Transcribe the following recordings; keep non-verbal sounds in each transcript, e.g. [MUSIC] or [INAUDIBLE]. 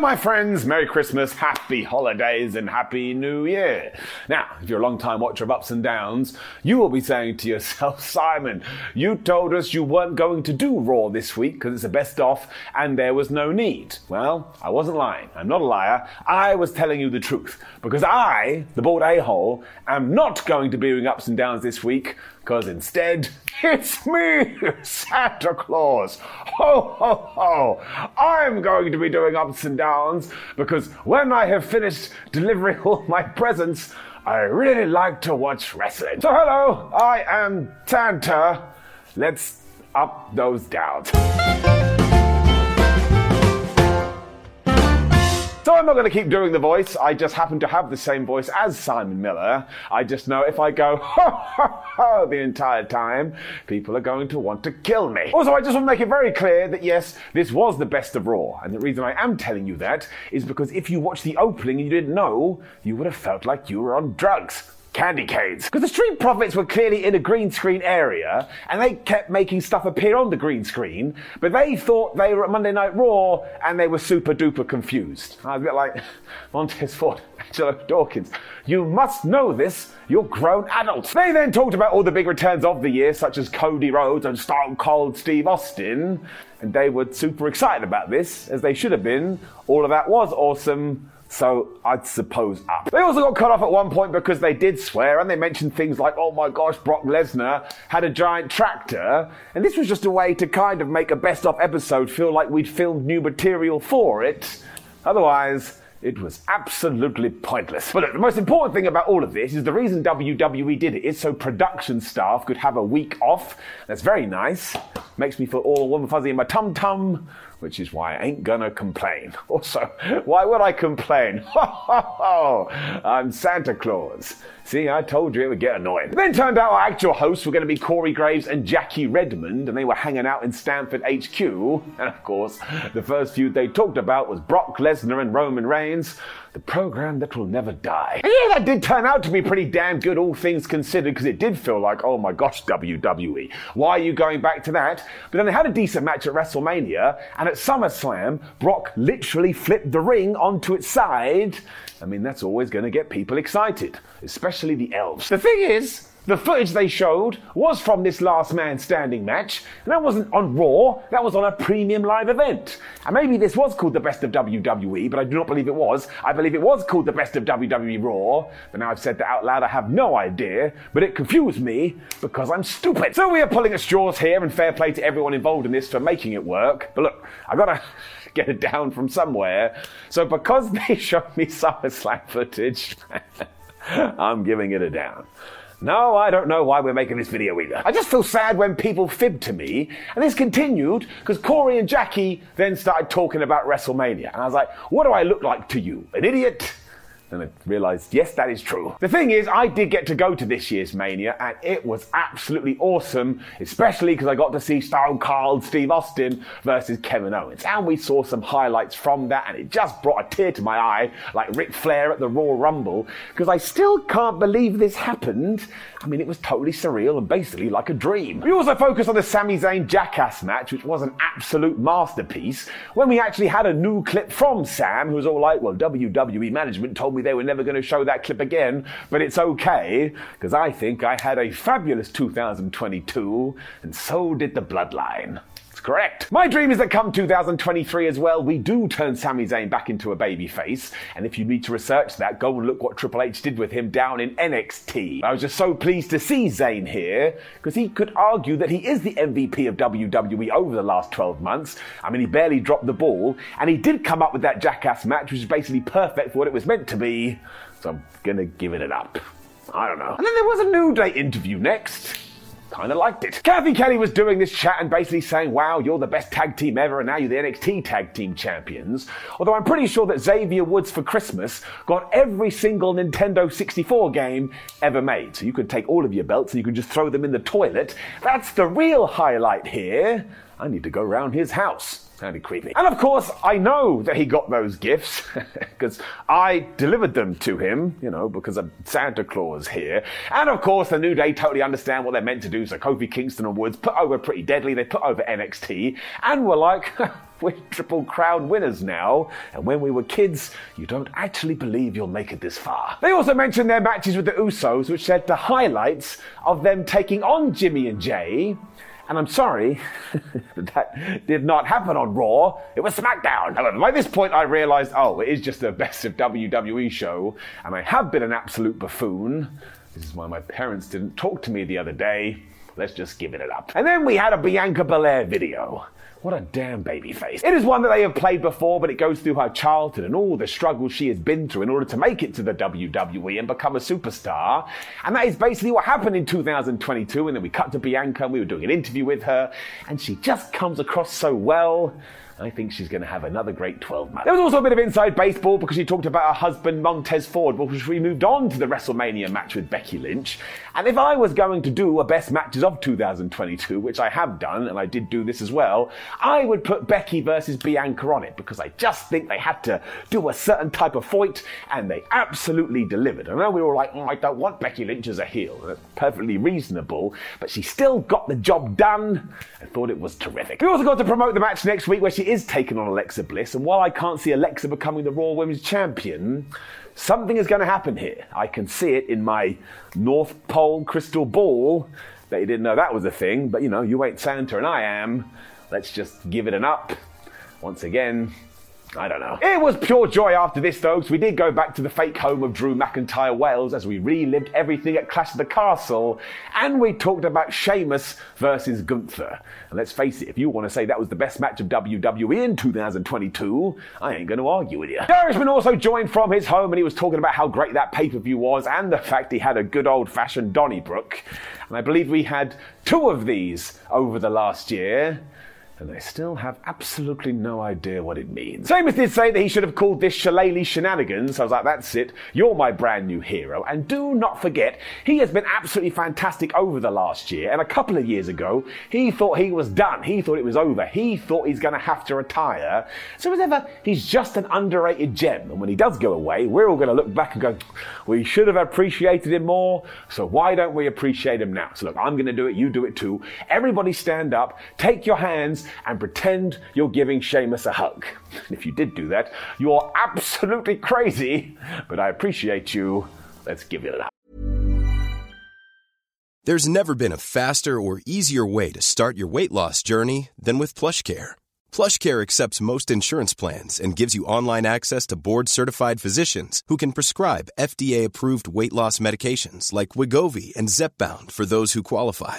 My friends. Merry Christmas, Happy Holidays, and Happy New Year. Now, if you're a long time watcher of Ups and Downs, you will be saying to yourself, [LAUGHS] Simon, you told us you weren't going to do Raw this week because it's a best off and there was no need. Well, I wasn't lying. I'm not a liar. I was telling you the truth because I, the bald a hole, am not going to be doing Ups and Downs this week because instead, [LAUGHS] it's me, Santa Claus. Ho, ho, ho. I'm going to be doing ups and downs because when I have finished delivering all my presents, I really like to watch wrestling. So, hello, I am Santa. Let's up those downs. So I'm not going to keep doing the voice. I just happen to have the same voice as Simon Miller. I just know if I go ho ho ho the entire time, people are going to want to kill me. Also, I just want to make it very clear that yes, this was the best of Raw, and the reason I am telling you that is because if you watched the opening and you didn't know, you would have felt like you were on drugs candy canes. Because the Street Profits were clearly in a green screen area and they kept making stuff appear on the green screen, but they thought they were at Monday Night Raw and they were super duper confused. I was a bit like [LAUGHS] Montez Ford, Angelo Dawkins. You must know this. You're grown adults. They then talked about all the big returns of the year, such as Cody Rhodes and Stone Cold Steve Austin, and they were super excited about this, as they should have been. All of that was awesome. So I'd suppose up. They also got cut off at one point because they did swear and they mentioned things like, oh my gosh, Brock Lesnar had a giant tractor. And this was just a way to kind of make a best of episode feel like we'd filmed new material for it. Otherwise, it was absolutely pointless. But look, the most important thing about all of this is the reason WWE did it is so production staff could have a week off. That's very nice. Makes me feel all warm and fuzzy in my tum tum, which is why I ain't gonna complain. [LAUGHS] Also, why would I complain? [LAUGHS] I'm Santa Claus. See, I told you it would get annoying. Then turned out our actual hosts were going to be Corey Graves and Jackie Redmond, and they were hanging out in Stamford HQ. [LAUGHS] And of course, the first feud they talked about was Brock Lesnar and Roman Reigns, the program that will never die. And yeah, that did turn out to be pretty damn good, all things considered, because it did feel like, oh my gosh, WWE, why are you going back to that? But then they had a decent match at WrestleMania, and at SummerSlam, Brock literally flipped the ring onto its side. I mean, that's always going to get people excited, especially the elves. The thing is, the footage they showed was from this last man standing match, and that wasn't on Raw, that was on a premium live event. And maybe this was called the best of WWE, but I do not believe it was. I believe it was called the best of WWE Raw, but now I've said that out loud, I have no idea, but it confused me because I'm stupid. So we are pulling at straws here, and fair play to everyone involved in this for making it work. But look, I gotta [LAUGHS] get it down from somewhere. So because [LAUGHS] they showed me SummerSlam footage, [LAUGHS] I'm giving it a down. No, I don't know why we're making this video either. I just feel sad when people fib to me, and this continued because Corey and Jackie then started talking about WrestleMania. And I was like, what do I look like to you? An idiot? And I realized, yes, that is true. The thing is, I did get to go to this year's Mania, and it was absolutely awesome, especially because I got to see Stone Cold Steve Austin versus Kevin Owens. And we saw some highlights from that, and it just brought a tear to my eye, like Ric Flair at the Royal Rumble, because I still can't believe this happened. I mean, it was totally surreal and basically like a dream. We also focused on the Sami Zayn Jackass match, which was an absolute masterpiece, when we actually had a new clip from Sam, who was all like, well, WWE management told me they were never going to show that clip again, but it's okay, because I think I had a fabulous 2022, and so did the bloodline. It's correct. My dream is that come 2023 as well, we do turn Sami Zayn back into a baby face. And if you need to research that, go and look what Triple H did with him down in NXT. I was just so pleased to see Zayn here, because he could argue that he is the MVP of WWE over the last 12 months. I mean, he barely dropped the ball, and he did come up with that jackass match, which is basically perfect for what it was meant to be. So I'm gonna give it an up. I don't know. And then there was a New Day interview next kind of liked it. Cathy Kelley was doing this chat and basically saying, wow, you're the best tag team ever, and now you're the NXT tag team champions. Although I'm pretty sure that Xavier Woods for Christmas got every single Nintendo 64 game ever made. So you could take all of your belts and you could just throw them in the toilet. That's the real highlight here. I need to go round his house. Sounded creepy. And of course, I know that he got those gifts [LAUGHS] because I delivered them to him, you know, because of Santa Claus here. And of course, the New Day totally understand what they're meant to do. So Kofi Kingston and Woods put over Pretty Deadly, they put over NXT, and were like, [LAUGHS] we're triple crown winners now. And when we were kids, you don't actually believe you'll make it this far. They also mentioned their matches with the Usos, which led to highlights of them taking on Jimmy and Jay and I'm sorry, [LAUGHS] that did not happen on Raw. It was SmackDown. However, by this point, I realized, oh, it is just a best of WWE show, and I have been an absolute buffoon. This is why my parents didn't talk to me the other day. Let's just give it up. And then we had a Bianca Belair video. What a damn baby face. It is one that they have played before, but it goes through her childhood and all the struggles she has been through in order to make it to the WWE and become a superstar. And that is basically what happened in 2022. And then we cut to Bianca and we were doing an interview with her, and she just comes across so well. I think she's going to have another great 12 months. There was also a bit of inside baseball because she talked about her husband Montez Ford, which we moved on to the WrestleMania match with Becky Lynch. And if I was going to do a best matches of 2022, which I have done, and I did do this as well, I would put Becky versus Bianca on it because I just think they had to do a certain type of fight, and they absolutely delivered. I know we were like, oh, I don't want Becky Lynch as a heel. That's perfectly reasonable, but she still got the job done. I thought it was terrific. We also got to promote the match next week where she is taking on Alexa Bliss, and while I can't see Alexa becoming the Raw Women's Champion, something is going to happen here. I can see it in my North Pole crystal ball. That you didn't know that was a thing, but you know, you ain't Santa and I am. Let's just give it an up. Once again, I don't know. It was pure joy after this, though, because we did go back to the fake home of Drew McIntyre Wales as we relived everything at Clash of the Castle, and we talked about Sheamus versus Gunther. And let's face it, if you want to say that was the best match of WWE in 2022, I ain't going to argue with you. Irishman also joined from his home, and he was talking about how great that pay per view was, and the fact he had a good old fashioned Donnybrook. And I believe we had two of these over the last year and I still have absolutely no idea what it means. Sheamus did say that he should have called this Shillelagh Shenanigans. I was like, that's it. You're my brand new hero. And do not forget, he has been absolutely fantastic over the last year. And a couple of years ago, he thought he was done. He thought it was over. He thought he's going to have to retire. So as ever, he's just an underrated gem. And when he does go away, we're all going to look back and go, we should have appreciated him more. So why don't we appreciate him now? So look, I'm going to do it. You do it too. Everybody stand up, take your hands, and pretend you're giving Sheamus a hug. If you did do that, you're absolutely crazy, but I appreciate you. Let's give it up. There's never been a faster or easier way to start your weight loss journey than with PlushCare. PlushCare accepts most insurance plans and gives you online access to board-certified physicians who can prescribe FDA-approved weight loss medications like Wegovy and Zepbound for those who qualify.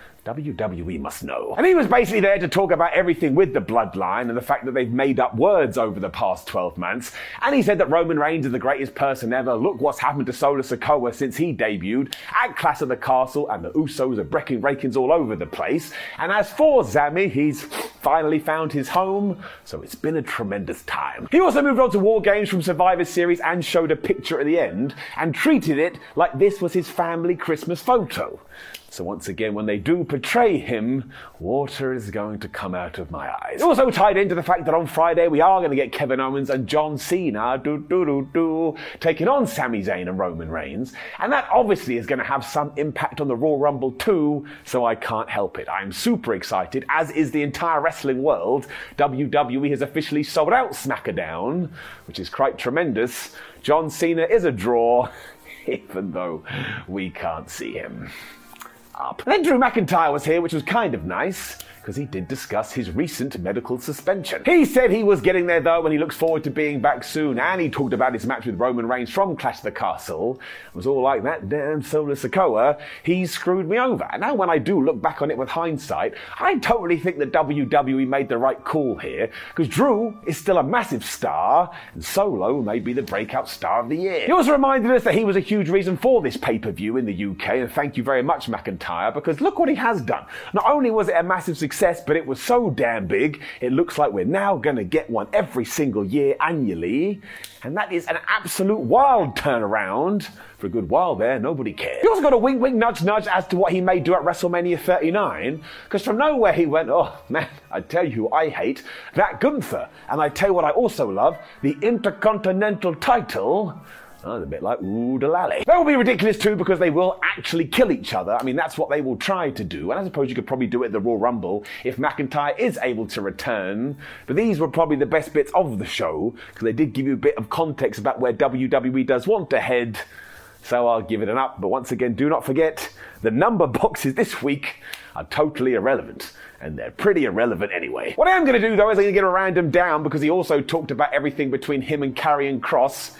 WWE must know. And he was basically there to talk about everything with the bloodline and the fact that they've made up words over the past 12 months. And he said that Roman Reigns is the greatest person ever. Look what's happened to Solo Sikoa since he debuted at Clash of the Castle, and the Usos are breaking rakings all over the place. And as for Sami, he's finally found his home, so it's been a tremendous time. He also moved on to War Games from Survivor Series and showed a picture at the end and treated it like this was his family Christmas photo. So once again, when they do portray him, water is going to come out of my eyes. Also tied into the fact that on Friday we are going to get Kevin Owens and John Cena do, do, do, do, taking on Sami Zayn and Roman Reigns. And that obviously is going to have some impact on the Royal Rumble too, so I can't help it. I'm super excited, as is the entire wrestling world. WWE has officially sold out SmackDown, which is quite tremendous. John Cena is a draw, [LAUGHS] even though we can't see him up. then Drew McIntyre was here, which was kind of nice because he did discuss his recent medical suspension. He said he was getting there though and he looks forward to being back soon and he talked about his match with Roman Reigns from Clash of the Castle. It was all like that damn Solo Sikoa, he screwed me over. And now when I do look back on it with hindsight, I totally think that WWE made the right call here because Drew is still a massive star and Solo may be the breakout star of the year. He also reminded us that he was a huge reason for this pay-per-view in the UK and thank you very much McIntyre because look what he has done. Not only was it a massive success success, but it was so damn big, it looks like we're now going to get one every single year annually. And that is an absolute wild turnaround. For a good while there, nobody cared. He also got a wink, wink, nudge, nudge as to what he may do at WrestleMania 39, because from nowhere he went, oh man, I tell you I hate, that Gunther. And I tell you what I also love, the Intercontinental title. Oh, a bit like lally. That will be ridiculous too because they will actually kill each other. I mean, that's what they will try to do. And I suppose you could probably do it at the Royal Rumble if McIntyre is able to return. But these were probably the best bits of the show because they did give you a bit of context about where WWE does want to head. So I'll give it an up. But once again, do not forget the number boxes this week are totally irrelevant. And they're pretty irrelevant anyway. What I am going to do though is I'm going to get a random down because he also talked about everything between him and Karrion Kross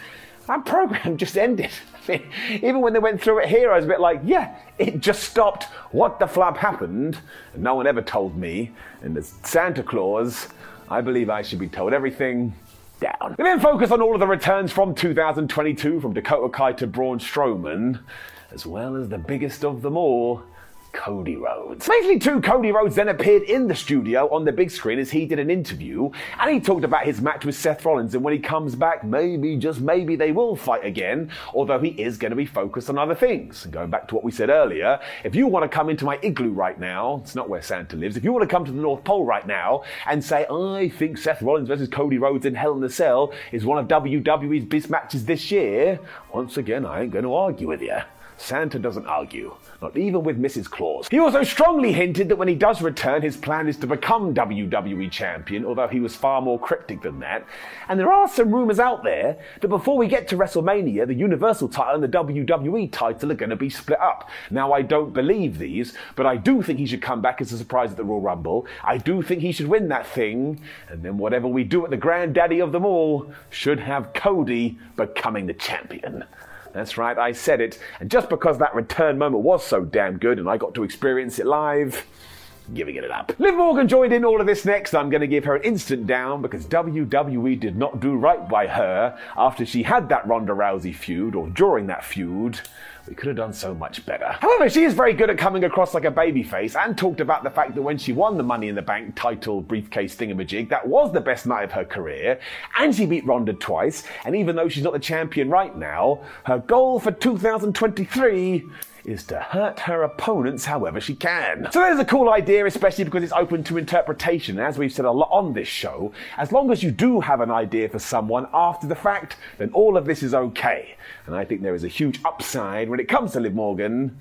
that program [LAUGHS] just ended. I mean, even when they went through it here, I was a bit like, yeah, it just stopped. What the flap happened? No one ever told me. And as Santa Claus, I believe I should be told everything down. We then focus on all of the returns from 2022, from Dakota Kai to Braun Strowman, as well as the biggest of them all, Cody Rhodes. Basically, too, Cody Rhodes then appeared in the studio on the big screen as he did an interview, and he talked about his match with Seth Rollins. And when he comes back, maybe, just maybe, they will fight again, although he is going to be focused on other things. Going back to what we said earlier, if you want to come into my igloo right now, it's not where Santa lives, if you want to come to the North Pole right now and say, I think Seth Rollins versus Cody Rhodes in Hell in a Cell is one of WWE's best matches this year, once again, I ain't going to argue with you. Santa doesn't argue, not even with Mrs. Claus. He also strongly hinted that when he does return, his plan is to become WWE champion, although he was far more cryptic than that. And there are some rumors out there that before we get to WrestleMania, the Universal title and the WWE title are going to be split up. Now, I don't believe these, but I do think he should come back as a surprise at the Royal Rumble. I do think he should win that thing, and then whatever we do at the granddaddy of them all should have Cody becoming the champion. That's right, I said it. And just because that return moment was so damn good and I got to experience it live, giving it up. Liv Morgan joined in all of this next. I'm going to give her an instant down because WWE did not do right by her after she had that Ronda Rousey feud or during that feud. We could have done so much better. However, she is very good at coming across like a babyface and talked about the fact that when she won the Money in the Bank title briefcase thingamajig, that was the best night of her career, and she beat Ronda twice, and even though she's not the champion right now, her goal for 2023 is to hurt her opponents however she can. So there's a cool idea, especially because it's open to interpretation. As we've said a lot on this show, as long as you do have an idea for someone after the fact, then all of this is okay. And I think there is a huge upside when it comes to Liv Morgan.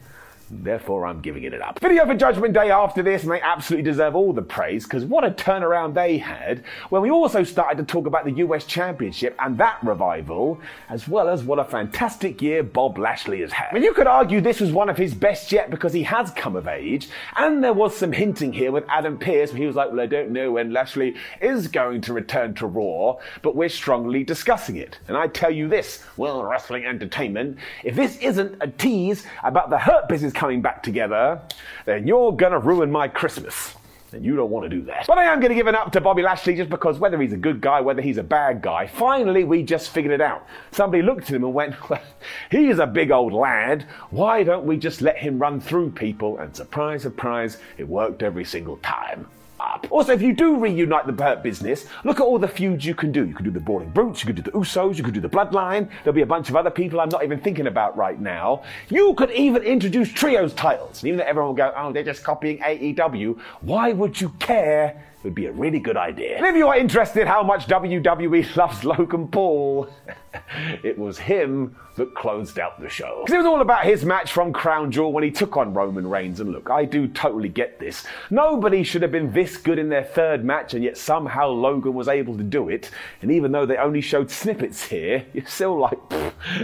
Therefore, I'm giving it up. Video for Judgment Day after this, and they absolutely deserve all the praise because what a turnaround they had when we also started to talk about the US Championship and that revival, as well as what a fantastic year Bob Lashley has had. I mean, you could argue this was one of his best yet because he has come of age, and there was some hinting here with Adam Pearce he was like, Well, I don't know when Lashley is going to return to Raw, but we're strongly discussing it. And I tell you this, World Wrestling Entertainment, if this isn't a tease about the Hurt Business coming back together, then you're gonna ruin my Christmas. And you don't want to do that. But I am going to give it up to Bobby Lashley just because whether he's a good guy, whether he's a bad guy, finally we just figured it out. Somebody looked at him and went, well, [LAUGHS] he's a big old lad. Why don't we just let him run through people? And surprise, surprise, it worked every single time. Up. Also, if you do reunite the Hurt business, look at all the feuds you can do. You can do the Brawling Brutes, you could do the Usos, you could do the Bloodline. There'll be a bunch of other people I'm not even thinking about right now. You could even introduce trios titles. Even though everyone will go, oh, they're just copying AEW, why would you care? Would be a really good idea. And if you are interested how much WWE loves Logan Paul, [LAUGHS] it was him that closed out the show. Because it was all about his match from Crown Jewel when he took on Roman Reigns. And look, I do totally get this. Nobody should have been this good in their third match, and yet somehow Logan was able to do it. And even though they only showed snippets here, [LAUGHS] you're still like,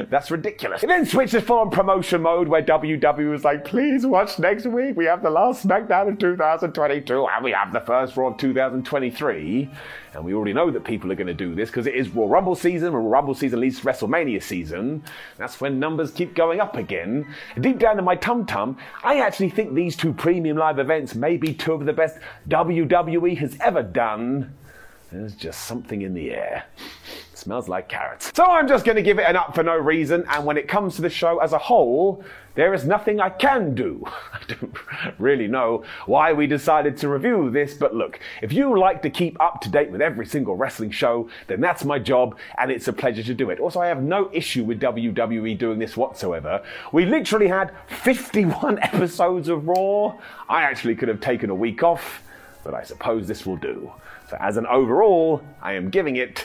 that's ridiculous. It then switches full on promotion mode where WWE was like, please watch next week. We have the last SmackDown of 2022, and we have the first Raw of 2023. And we already know that people are going to do this because it is Royal Rumble season. Royal Rumble season leads to WrestleMania season. That's when numbers keep going up again. Deep down in my tum tum, I actually think these two premium live events may be two of the best WWE has ever done. There's just something in the air. Smells like carrots. So I'm just going to give it an up for no reason. And when it comes to the show as a whole, there is nothing I can do. [LAUGHS] I don't really know why we decided to review this, but look, if you like to keep up to date with every single wrestling show, then that's my job, and it's a pleasure to do it. Also, I have no issue with WWE doing this whatsoever. We literally had 51 [LAUGHS] episodes of Raw. I actually could have taken a week off, but I suppose this will do. So, as an overall, I am giving it